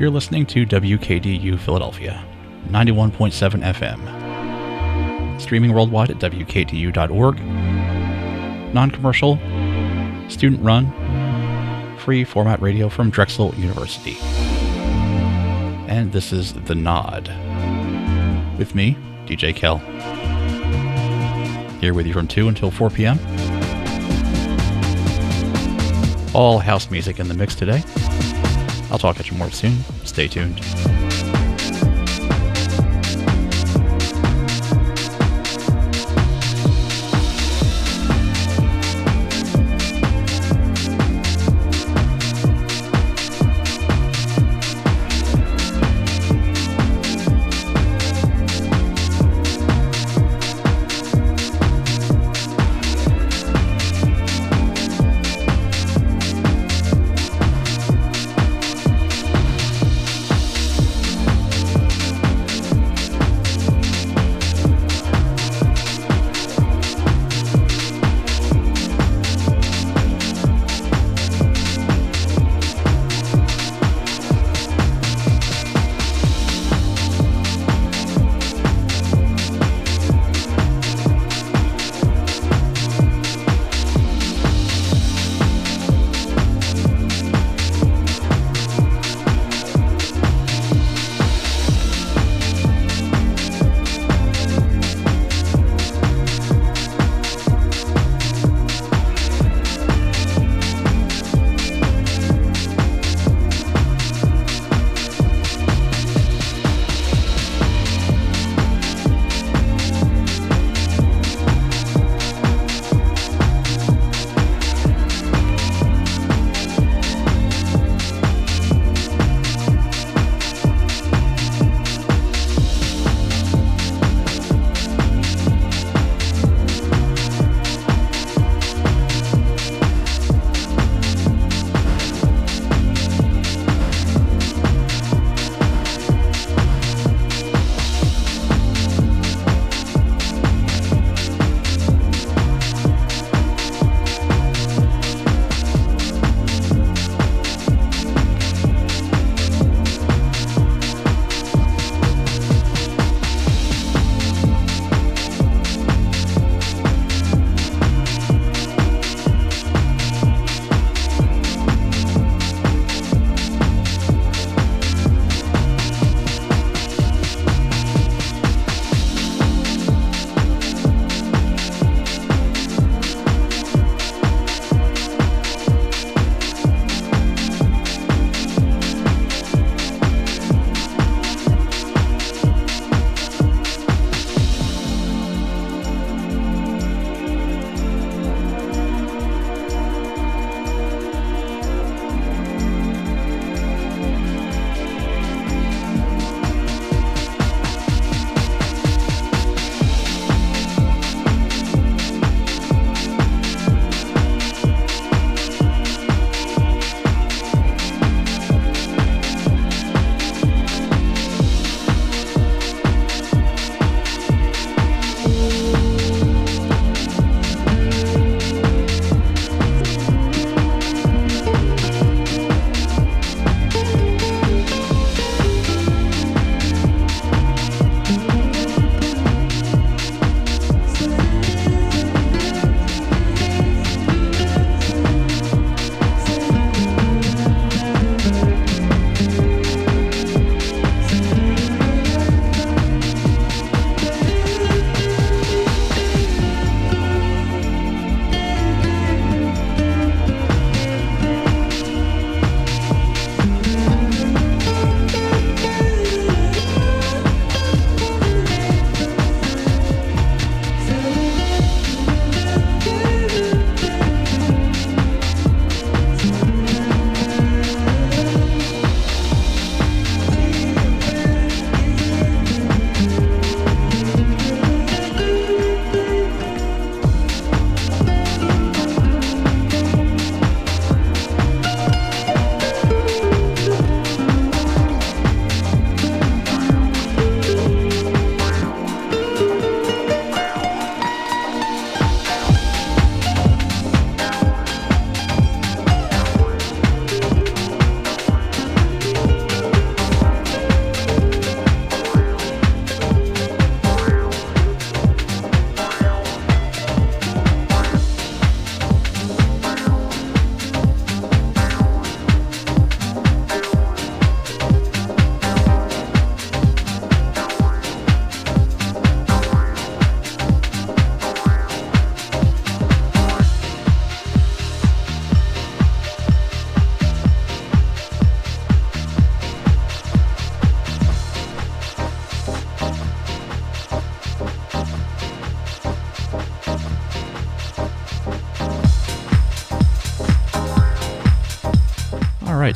You're listening to WKDU Philadelphia, 91.7 FM. Streaming worldwide at WKDU.org. Non commercial, student run, free format radio from Drexel University. And this is The Nod. With me, DJ Kel. Here with you from 2 until 4 p.m. All house music in the mix today. I'll talk at you more soon. Stay tuned.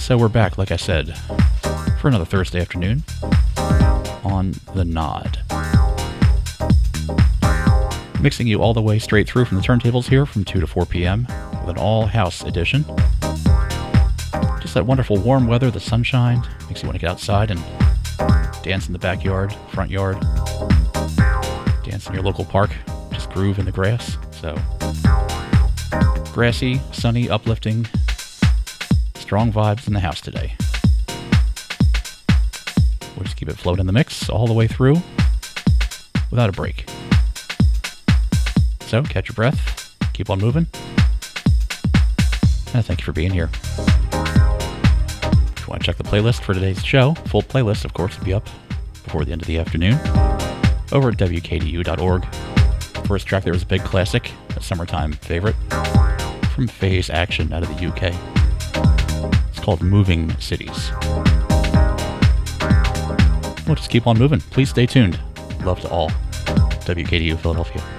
So we're back, like I said, for another Thursday afternoon on The Nod. Mixing you all the way straight through from the turntables here from 2 to 4 p.m. with an all house edition. Just that wonderful warm weather, the sunshine, makes you want to get outside and dance in the backyard, front yard, dance in your local park, just groove in the grass. So, grassy, sunny, uplifting, strong vibes in the house today. We'll just keep it floating in the mix all the way through without a break. So, catch your breath, keep on moving, and thank you for being here. If you want to check the playlist for today's show, full playlist, of course, will be up before the end of the afternoon over at WKDU.org. First track there was a big classic, a summertime favorite from Faze Action out of the UK. Called Moving Cities. We'll just keep on moving. Please stay tuned. Love to all. WKDU Philadelphia.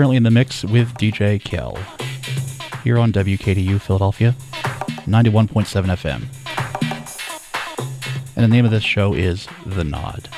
Currently in the mix with DJ Kel here on WKDU Philadelphia, 91.7 FM. And the name of this show is The Nod.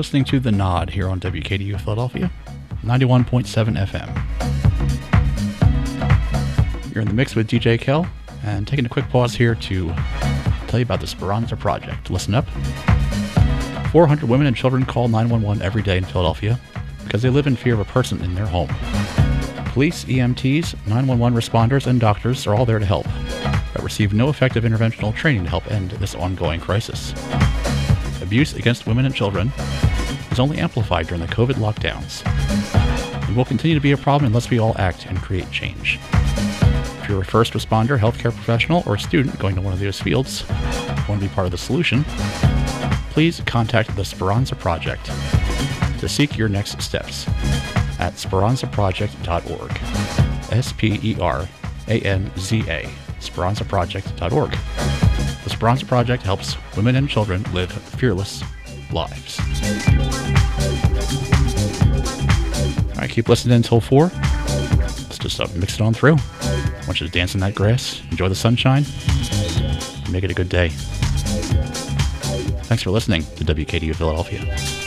Listening to The Nod here on WKDU Philadelphia, 91.7 FM. You're in the mix with DJ Kel, and taking a quick pause here to tell you about the Speranza Project. Listen up. 400 women and children call 911 every day in Philadelphia because they live in fear of a person in their home. Police, EMTs, 911 responders, and doctors are all there to help, but receive no effective interventional training to help end this ongoing crisis. Abuse against women and children is only amplified during the COVID lockdowns and will continue to be a problem unless we all act and create change. If you're a first responder, healthcare professional, or student going to one of those fields, want to be part of the solution, please contact the Speranza Project to seek your next steps at speranzaproject.org. S P E R A N Z A, speranzaproject.org. The Speranza Project helps women and children live fearless lives. Keep listening until 4. Let's just uh, mix it on through. I want you to dance in that grass, enjoy the sunshine, make it a good day. Thanks for listening to WKDU Philadelphia.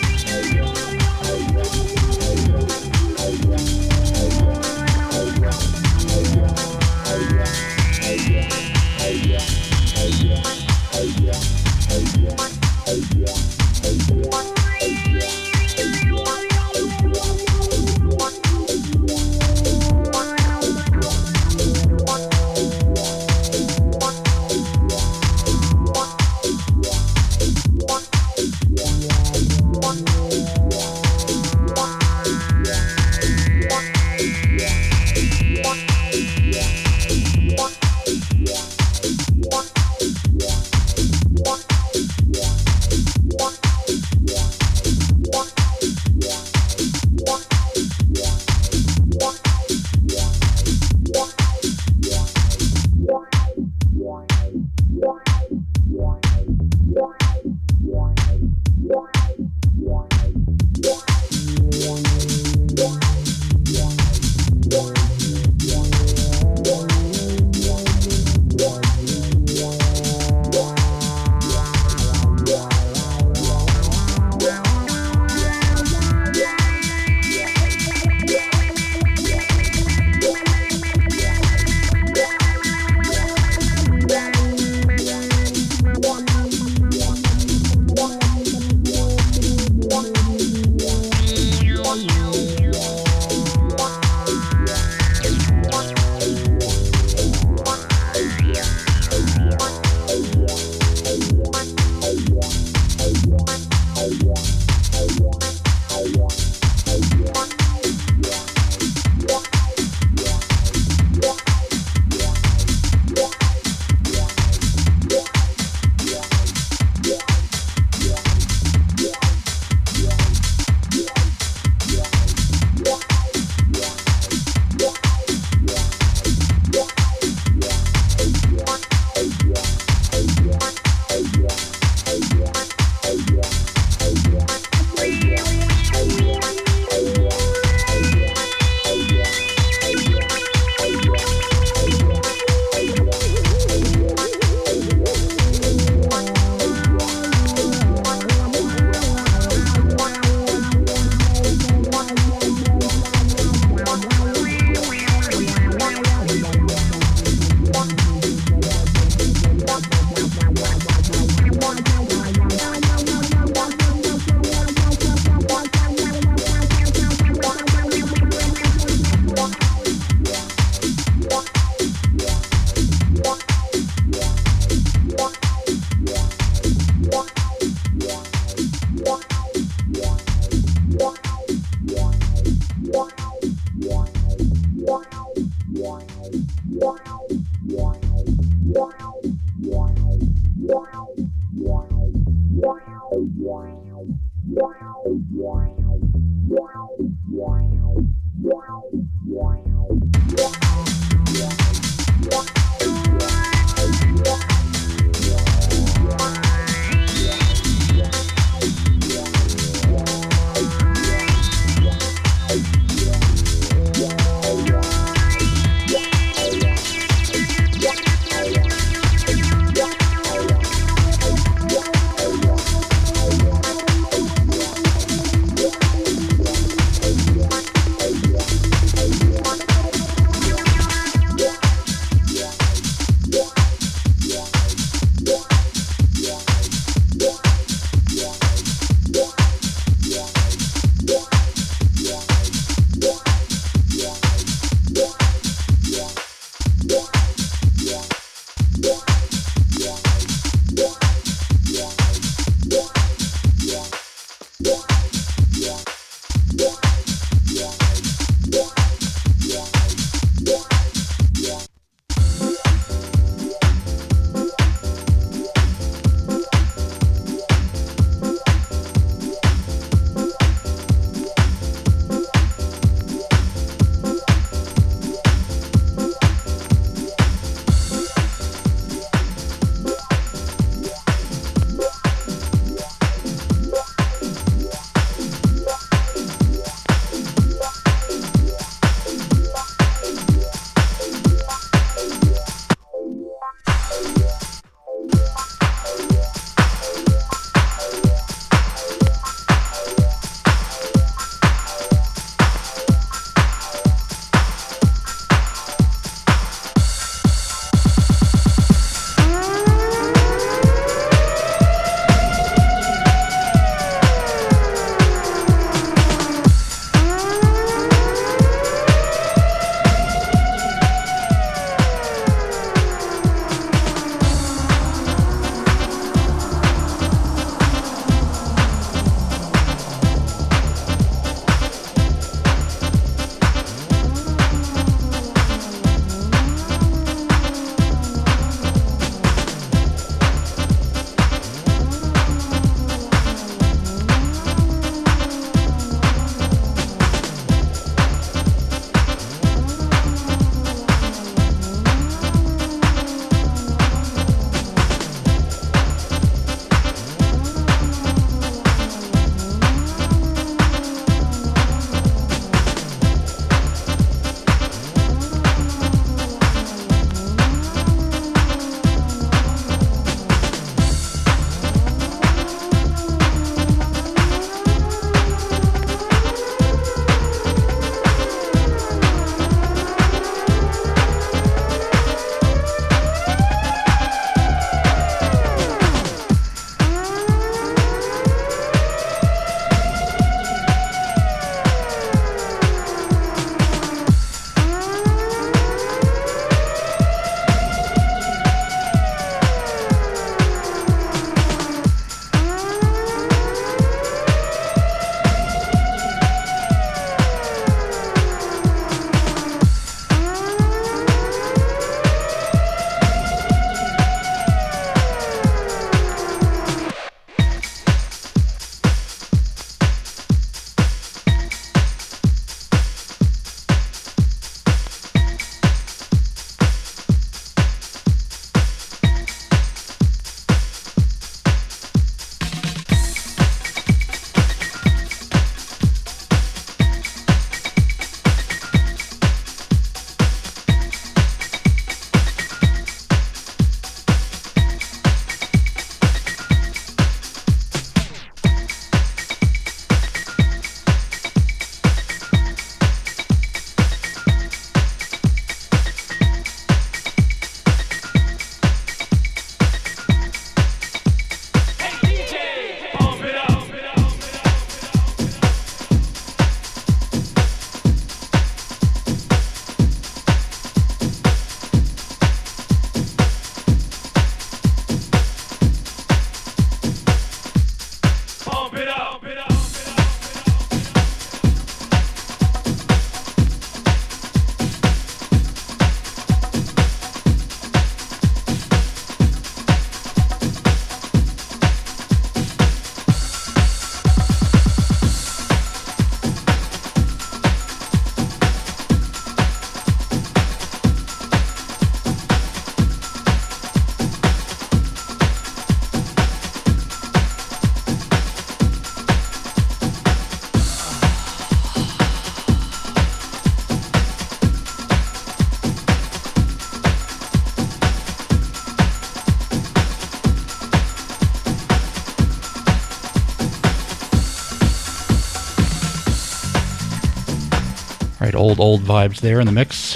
Old, old vibes there in the mix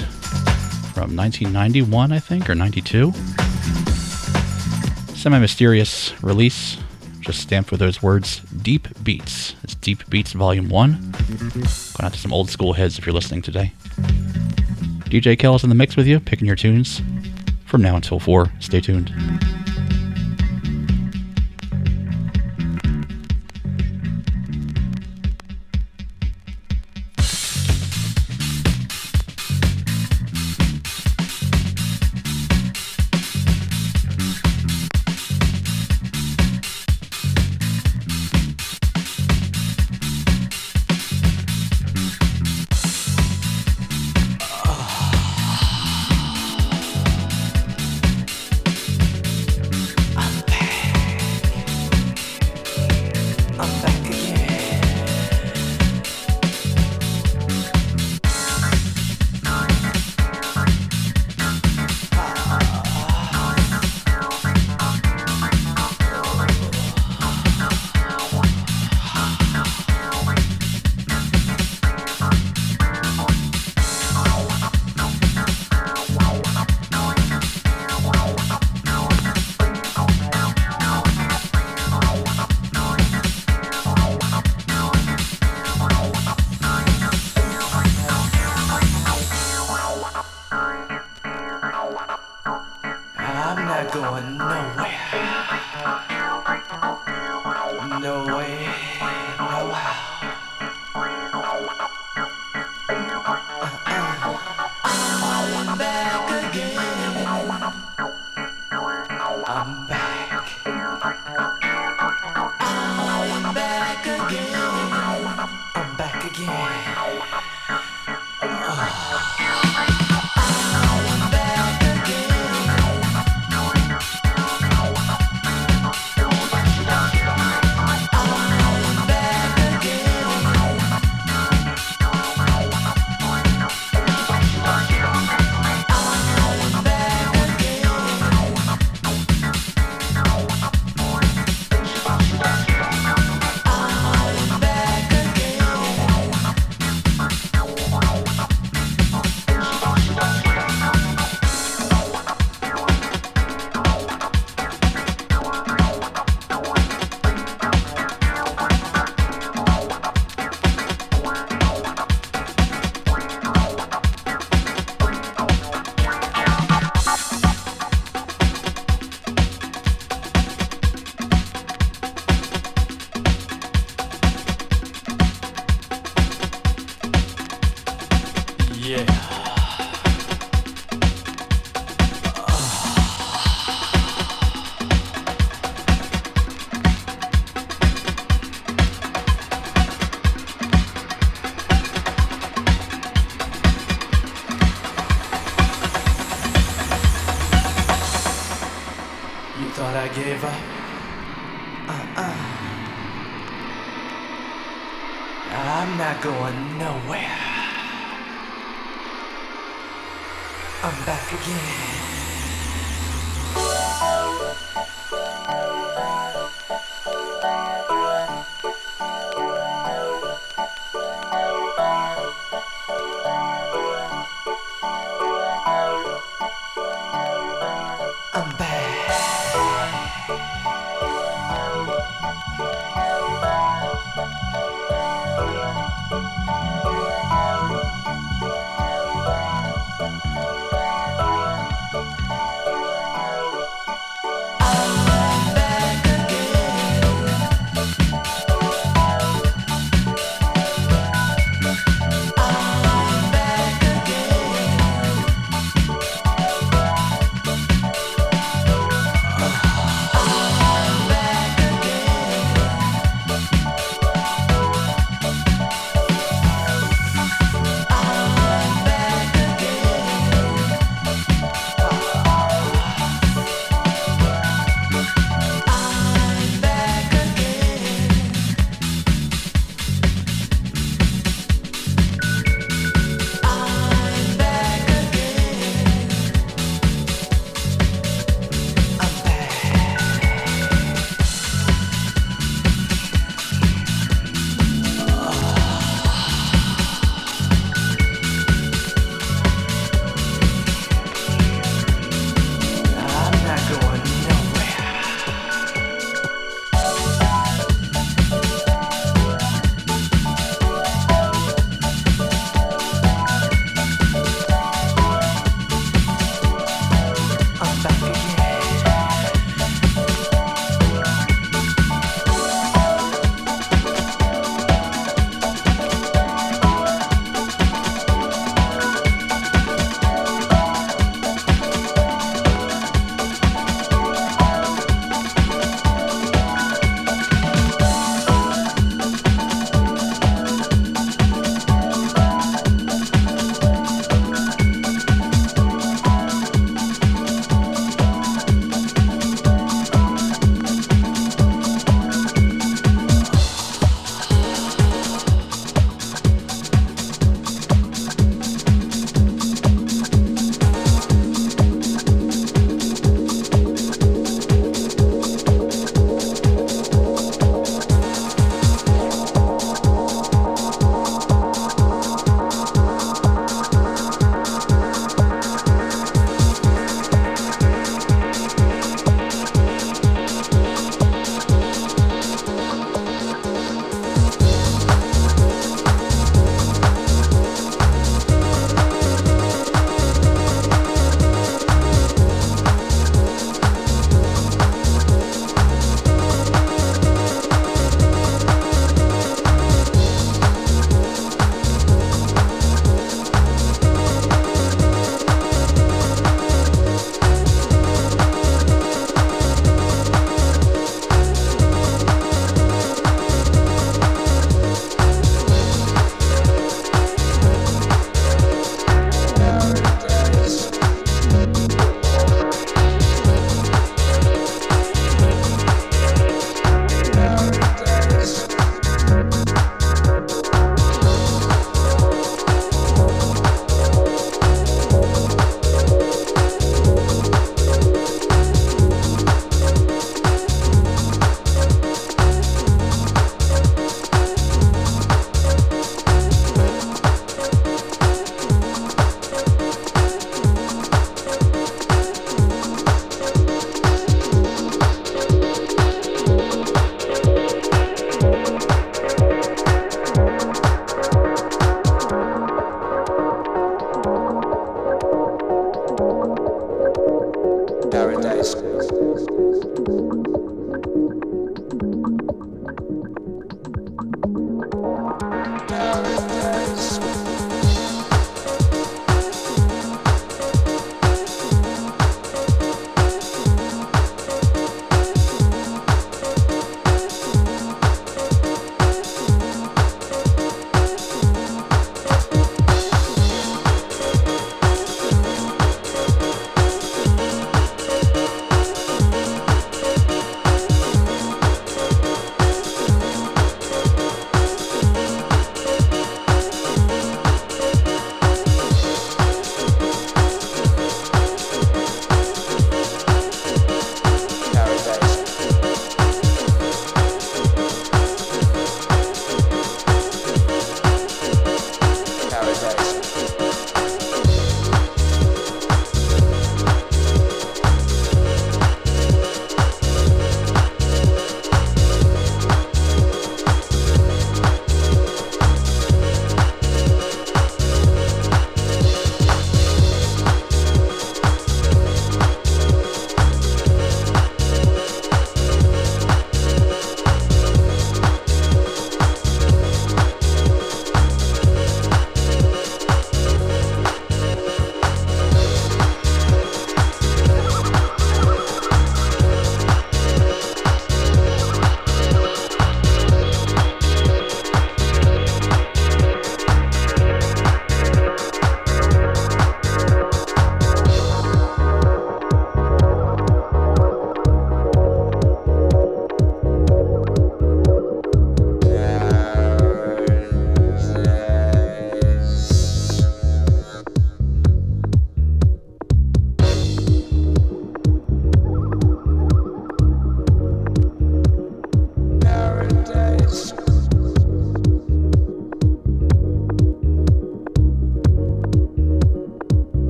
from 1991, I think, or 92. Semi mysterious release, just stamped with those words Deep Beats. It's Deep Beats Volume 1. Going out to some old school heads if you're listening today. DJ Kel's in the mix with you, picking your tunes from now until 4. Stay tuned. I'm back again.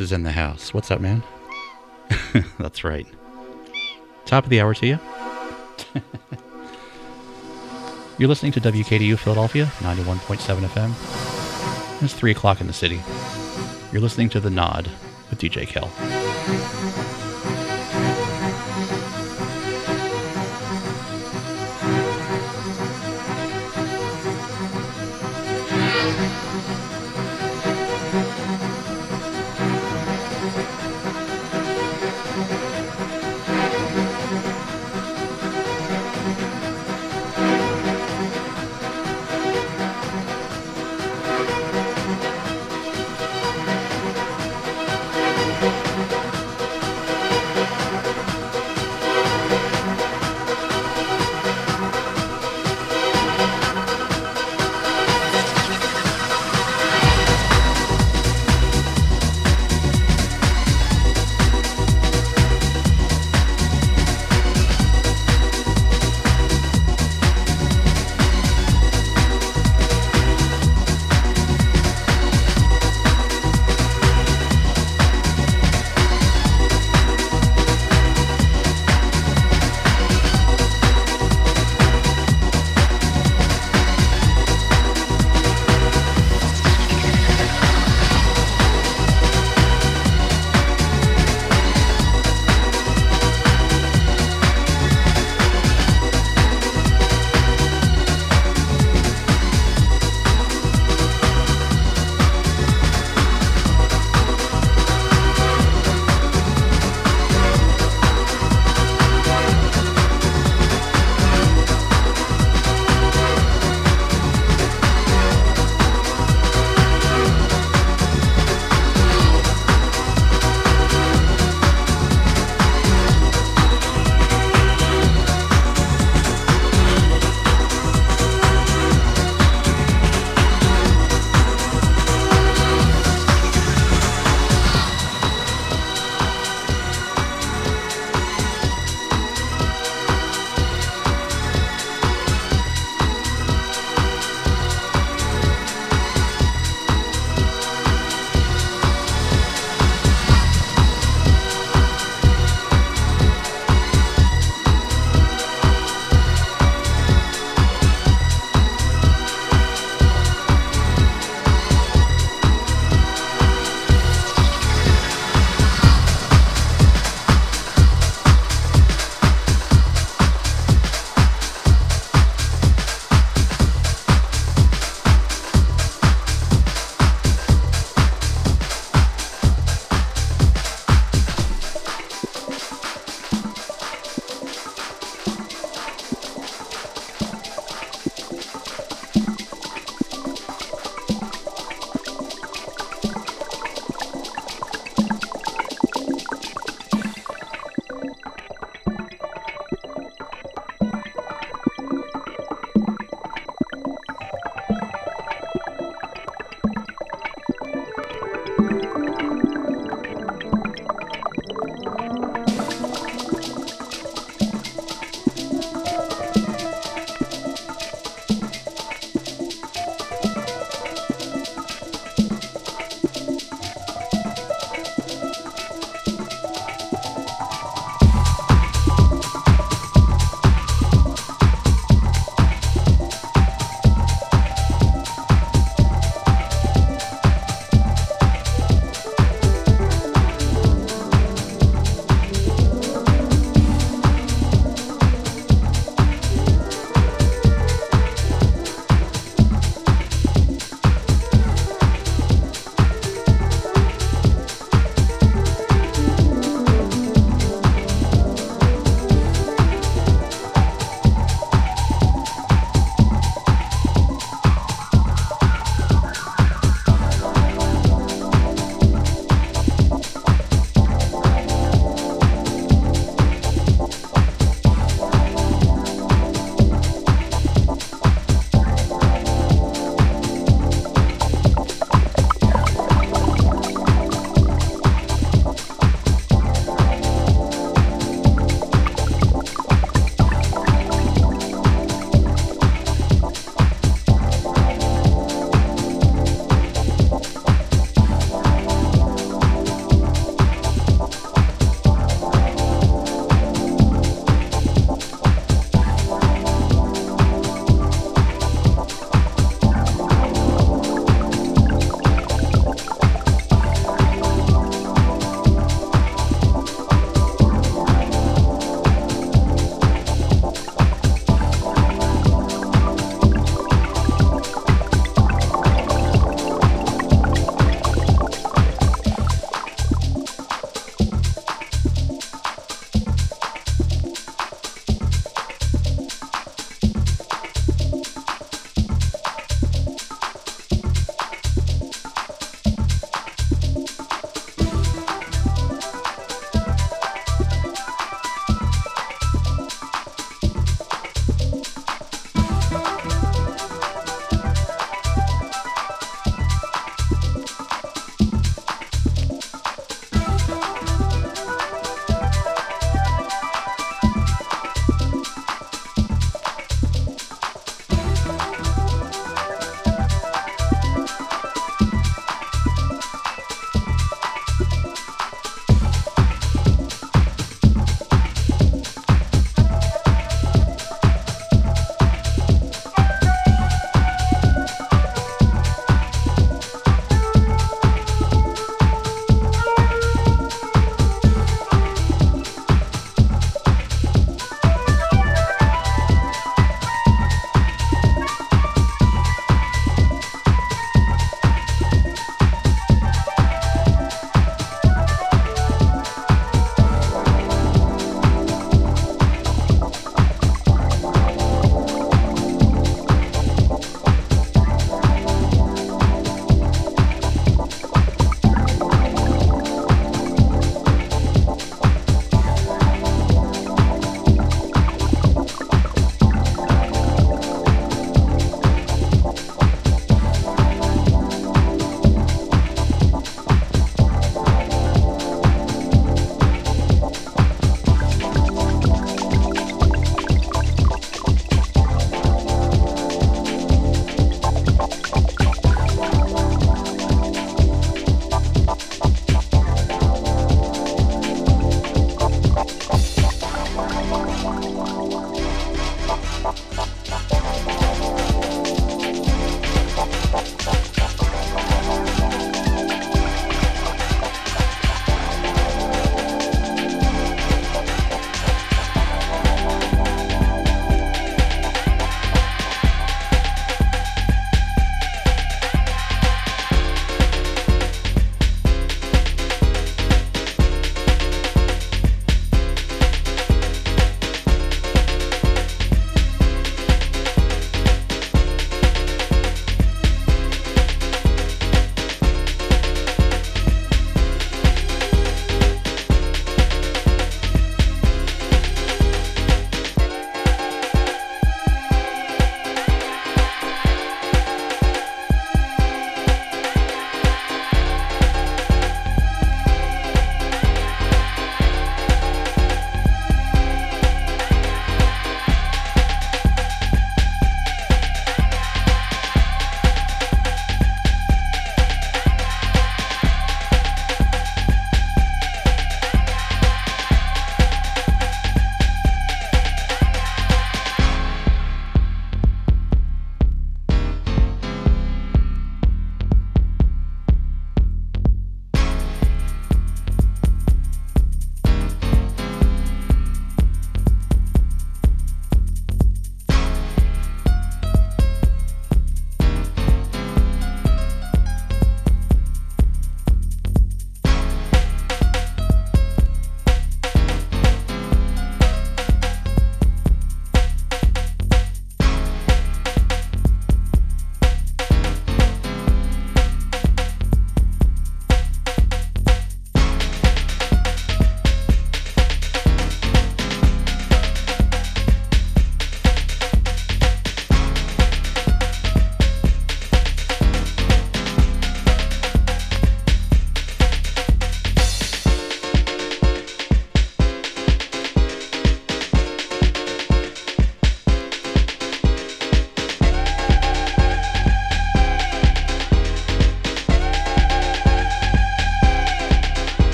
Is in the house. What's up, man? That's right. Top of the hour to you. You're listening to WKDU Philadelphia, 91.7 FM. It's 3 o'clock in the city. You're listening to The Nod with DJ Kel.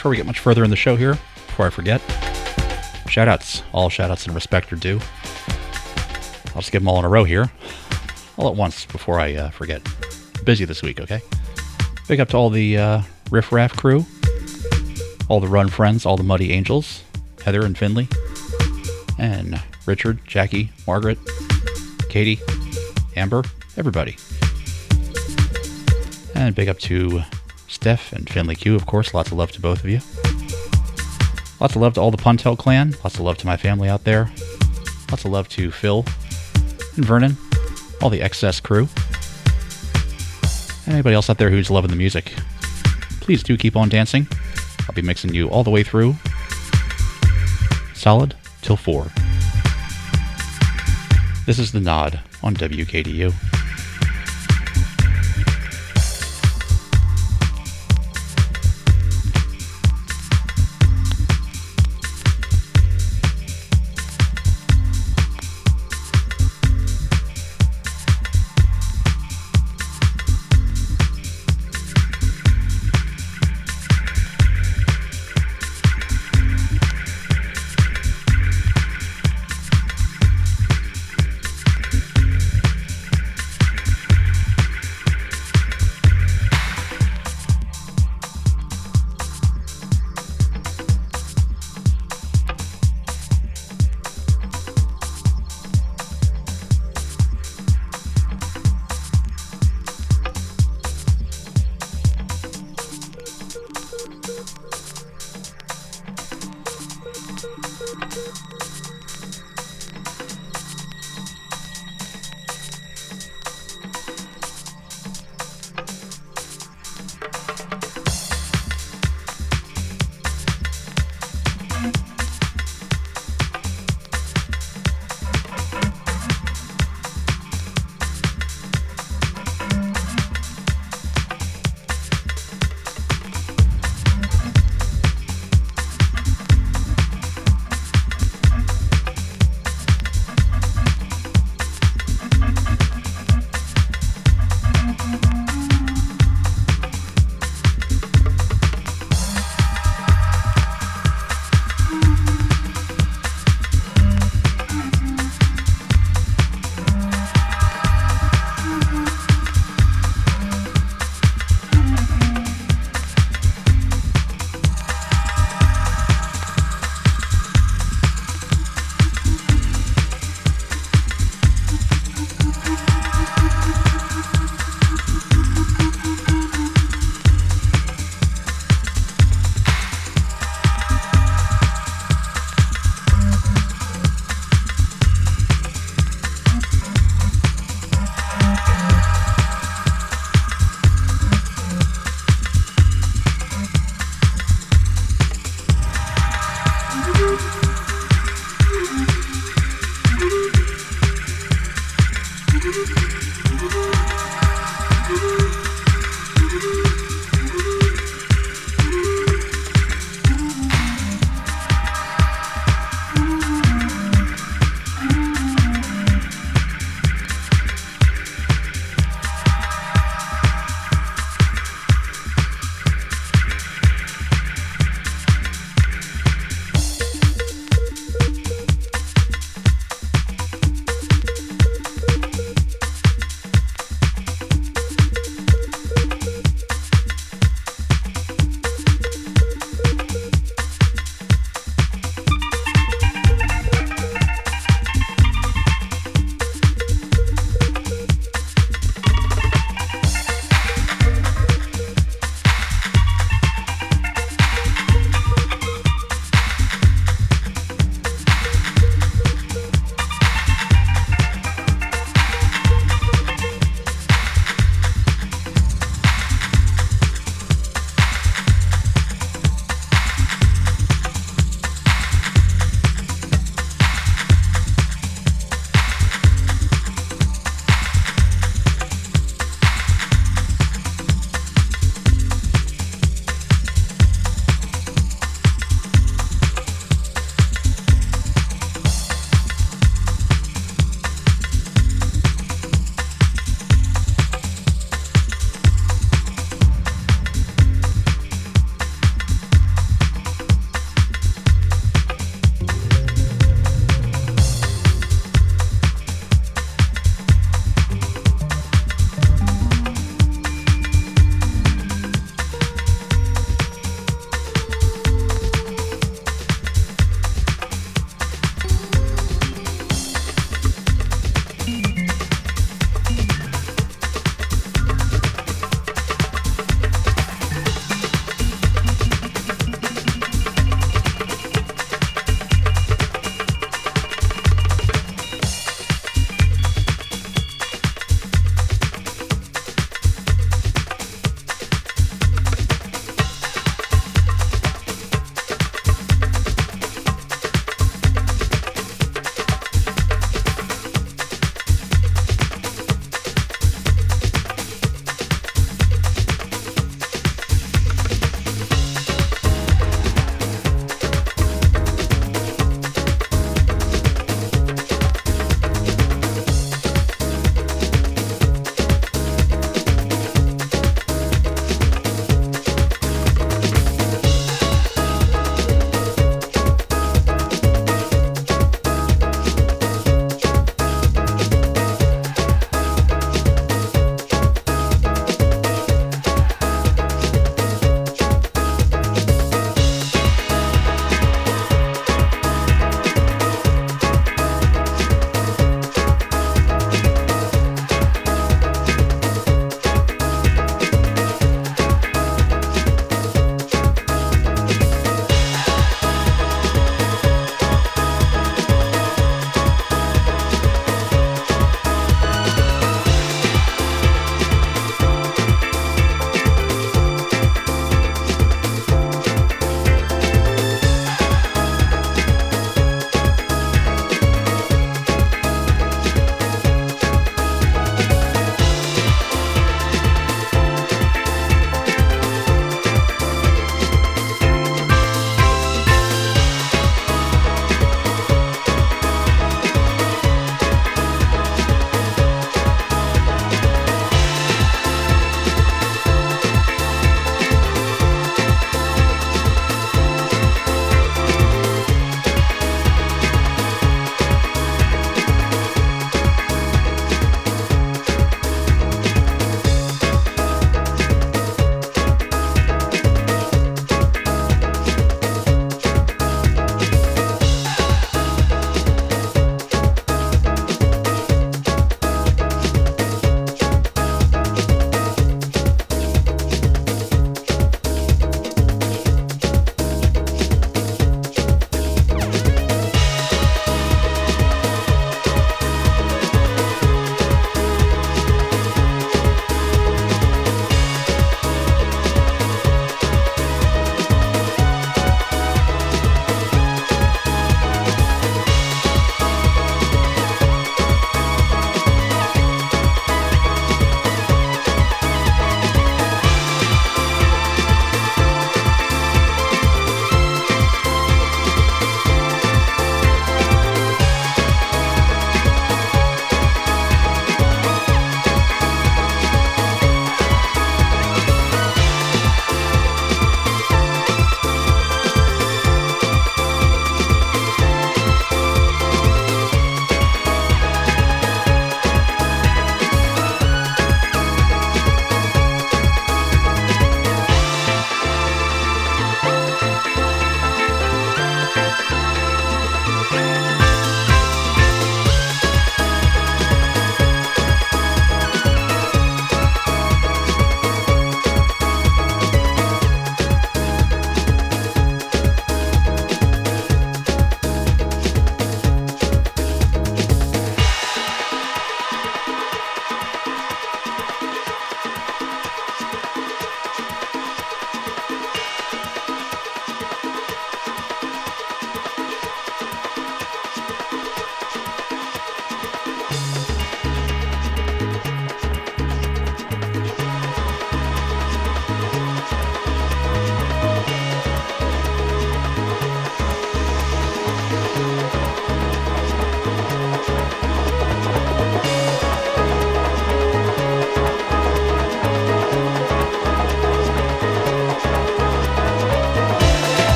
Before we get much further in the show here, before I forget, shout outs. All shout outs and respect are due. I'll just give them all in a row here, all at once before I uh, forget. Busy this week, okay? Big up to all the uh, Riff Raff crew, all the Run friends, all the Muddy Angels, Heather and Finley, and Richard, Jackie, Margaret, Katie, Amber, everybody. And big up to Steph and Finley Q, of course. Lots of love to both of you. Lots of love to all the Puntel clan. Lots of love to my family out there. Lots of love to Phil and Vernon, all the XS crew. And anybody else out there who's loving the music. Please do keep on dancing. I'll be mixing you all the way through. Solid till 4. This is The Nod on WKDU.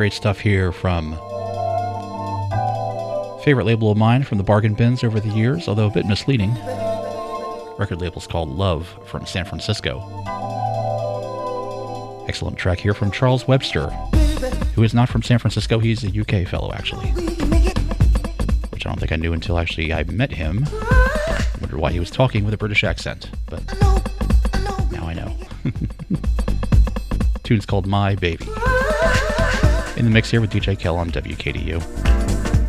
Great stuff here from favorite label of mine from the bargain bins over the years, although a bit misleading. Record label's called Love from San Francisco. Excellent track here from Charles Webster, who is not from San Francisco. He's a UK fellow, actually. Which I don't think I knew until actually I met him. Wondered why he was talking with a British accent, but now I know. Tune's called My Baby. In the mix here with DJ Kel on WKDU.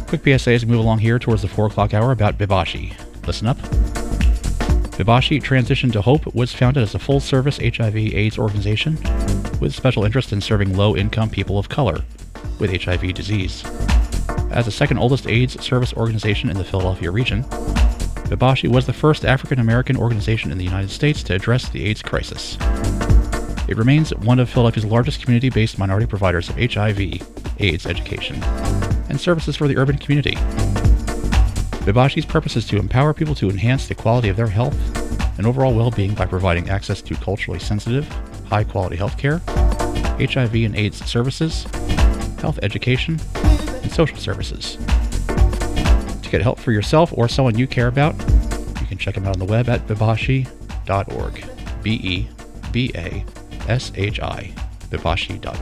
Quick PSA as we move along here towards the 4 o'clock hour about Bebashi. Listen up. Bebashi Transition to Hope was founded as a full service HIV AIDS organization with special interest in serving low income people of color with HIV disease. As the second oldest AIDS service organization in the Philadelphia region, Bebashi was the first African American organization in the United States to address the AIDS crisis. It remains one of Philadelphia's largest community based minority providers of HIV, AIDS education, and services for the urban community. Bebashi's purpose is to empower people to enhance the quality of their health and overall well being by providing access to culturally sensitive, high quality health care, HIV and AIDS services, health education, and social services. To get help for yourself or someone you care about, you can check them out on the web at bebashi.org. B E B A S-H-I, bebashi.org.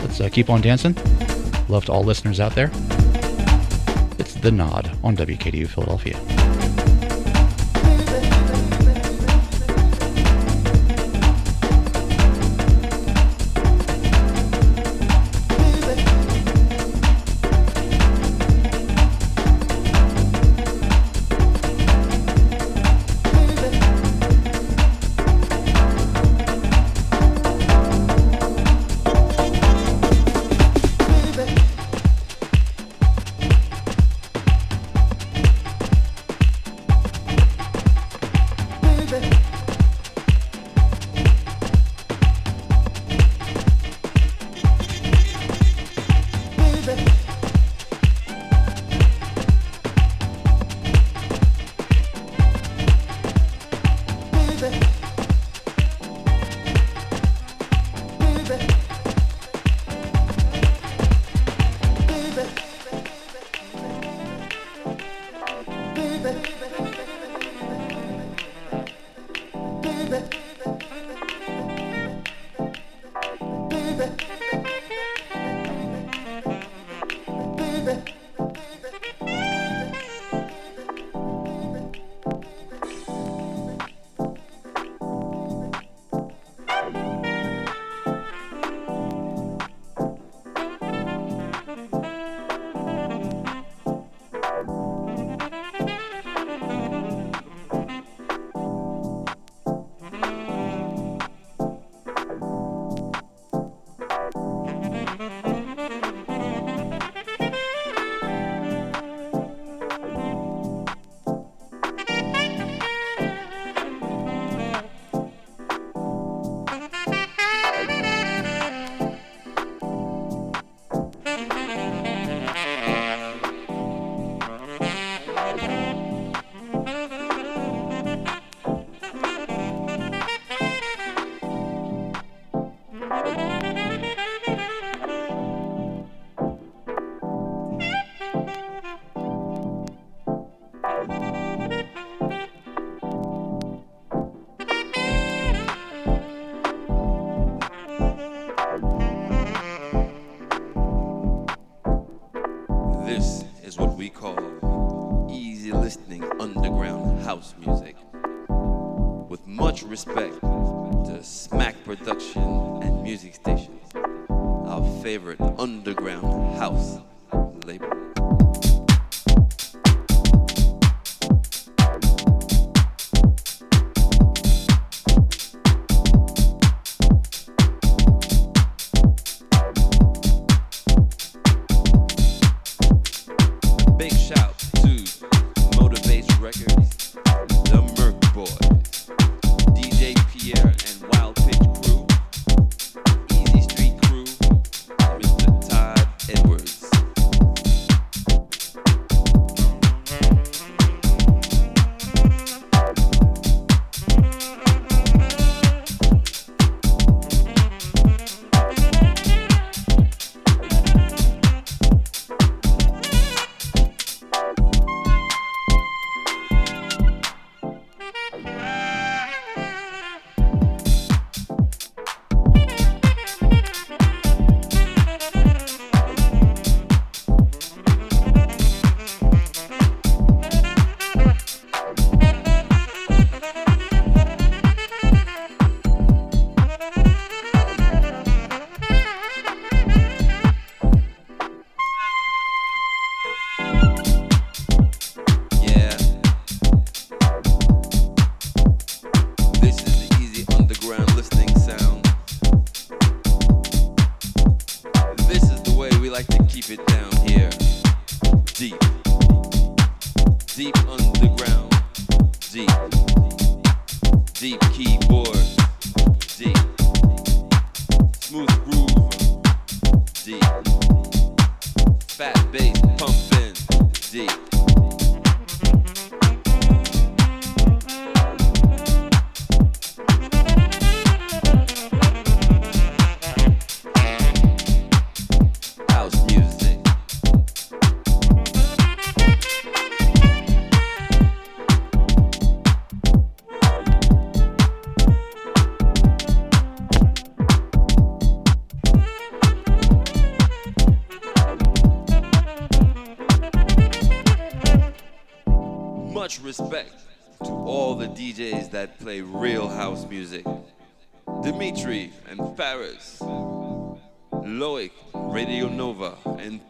Let's uh, keep on dancing. Love to all listeners out there. It's The Nod on WKDU Philadelphia.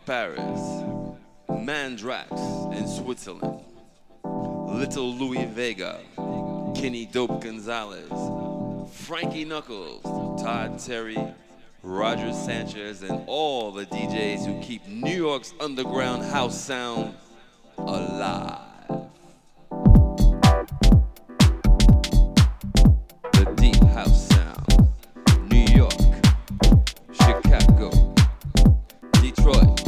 Paris, Mandrax in Switzerland, Little Louie Vega, Kenny Dope Gonzalez, Frankie Knuckles, Todd Terry, Roger Sanchez, and all the DJs who keep New York's underground house sound alive. The Deep House Sound, New York, Chicago, Detroit.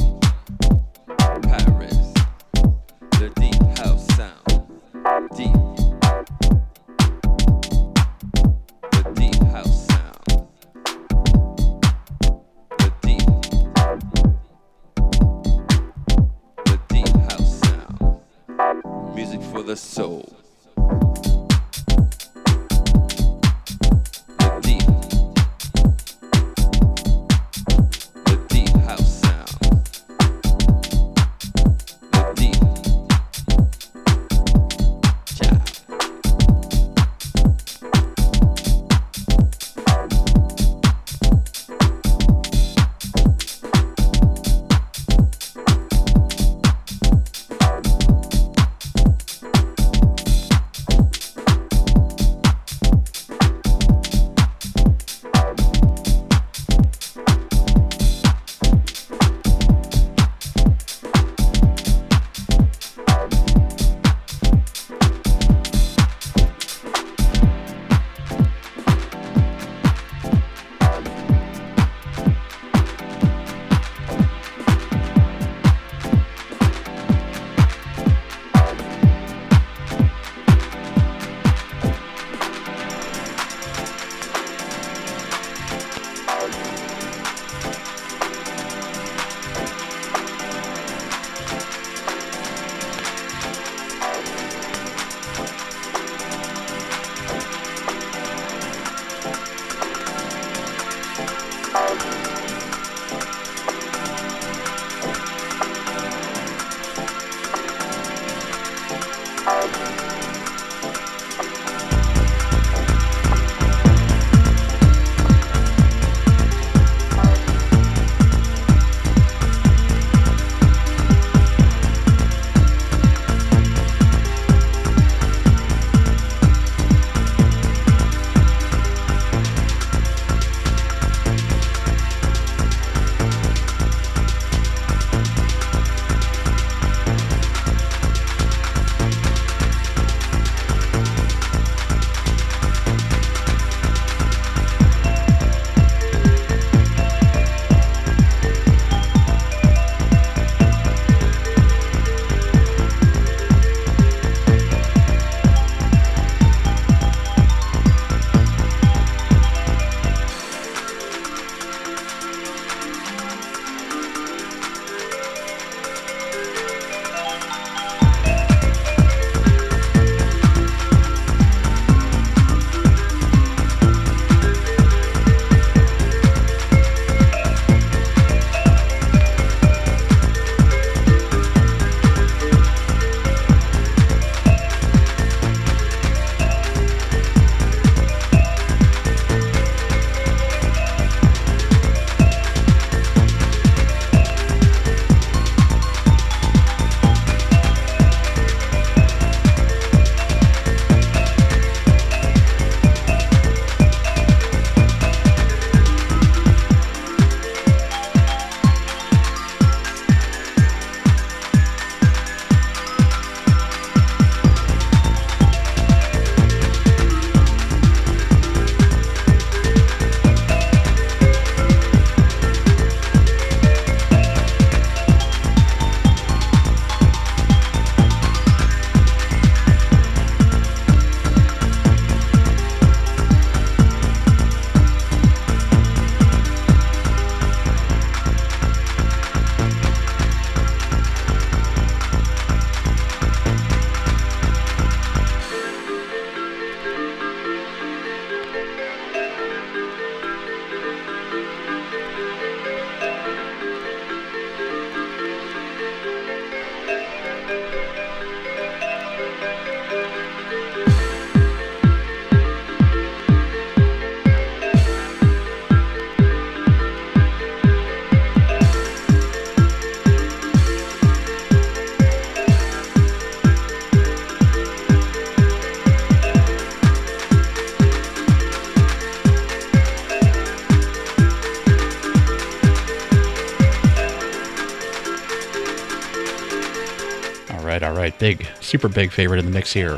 Big, super big favorite in the mix here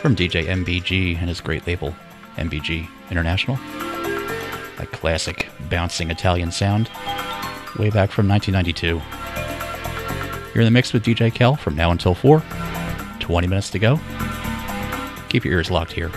from DJ MBG and his great label, MBG International. That classic bouncing Italian sound, way back from 1992. You're in the mix with DJ Kel from now until 4. 20 minutes to go. Keep your ears locked here.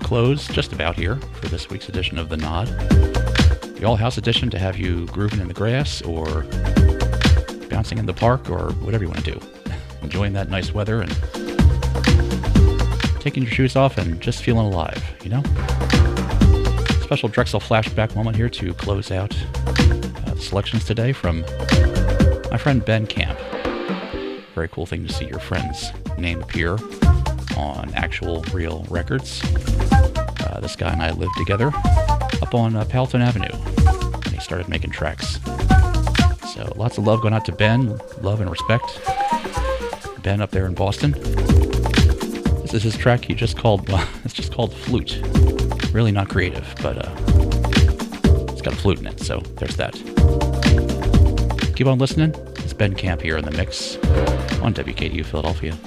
To a close just about here for this week's edition of The Nod. The All House edition to have you grooving in the grass or bouncing in the park or whatever you want to do. Enjoying that nice weather and taking your shoes off and just feeling alive, you know? Special Drexel flashback moment here to close out uh, selections today from my friend Ben Camp. Very cool thing to see your friend's name appear on actual real records. This guy and I lived together up on uh, Palatine Avenue when he started making tracks. So lots of love going out to Ben, love and respect. Ben up there in Boston. This is his track he just called, it's just called Flute. Really not creative, but uh, it's got a flute in it, so there's that. Keep on listening. It's Ben Camp here in the mix on WKDU Philadelphia.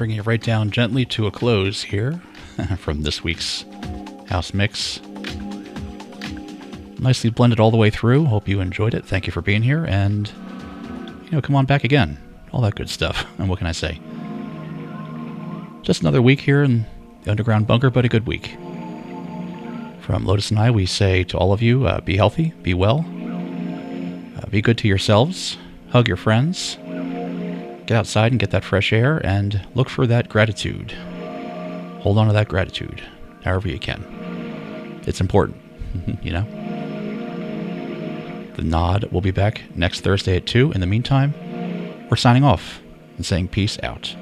Bringing it right down gently to a close here from this week's house mix. Nicely blended all the way through. Hope you enjoyed it. Thank you for being here, and you know, come on back again. All that good stuff. And what can I say? Just another week here in the underground bunker, but a good week. From Lotus and I, we say to all of you, uh, be healthy, be well, Uh, be good to yourselves, hug your friends, get outside and get that fresh air, and look for that gratitude. Hold on to that gratitude, however you can. It's important, you know? The Nod will be back next Thursday at 2. In the meantime, we're signing off and saying peace out.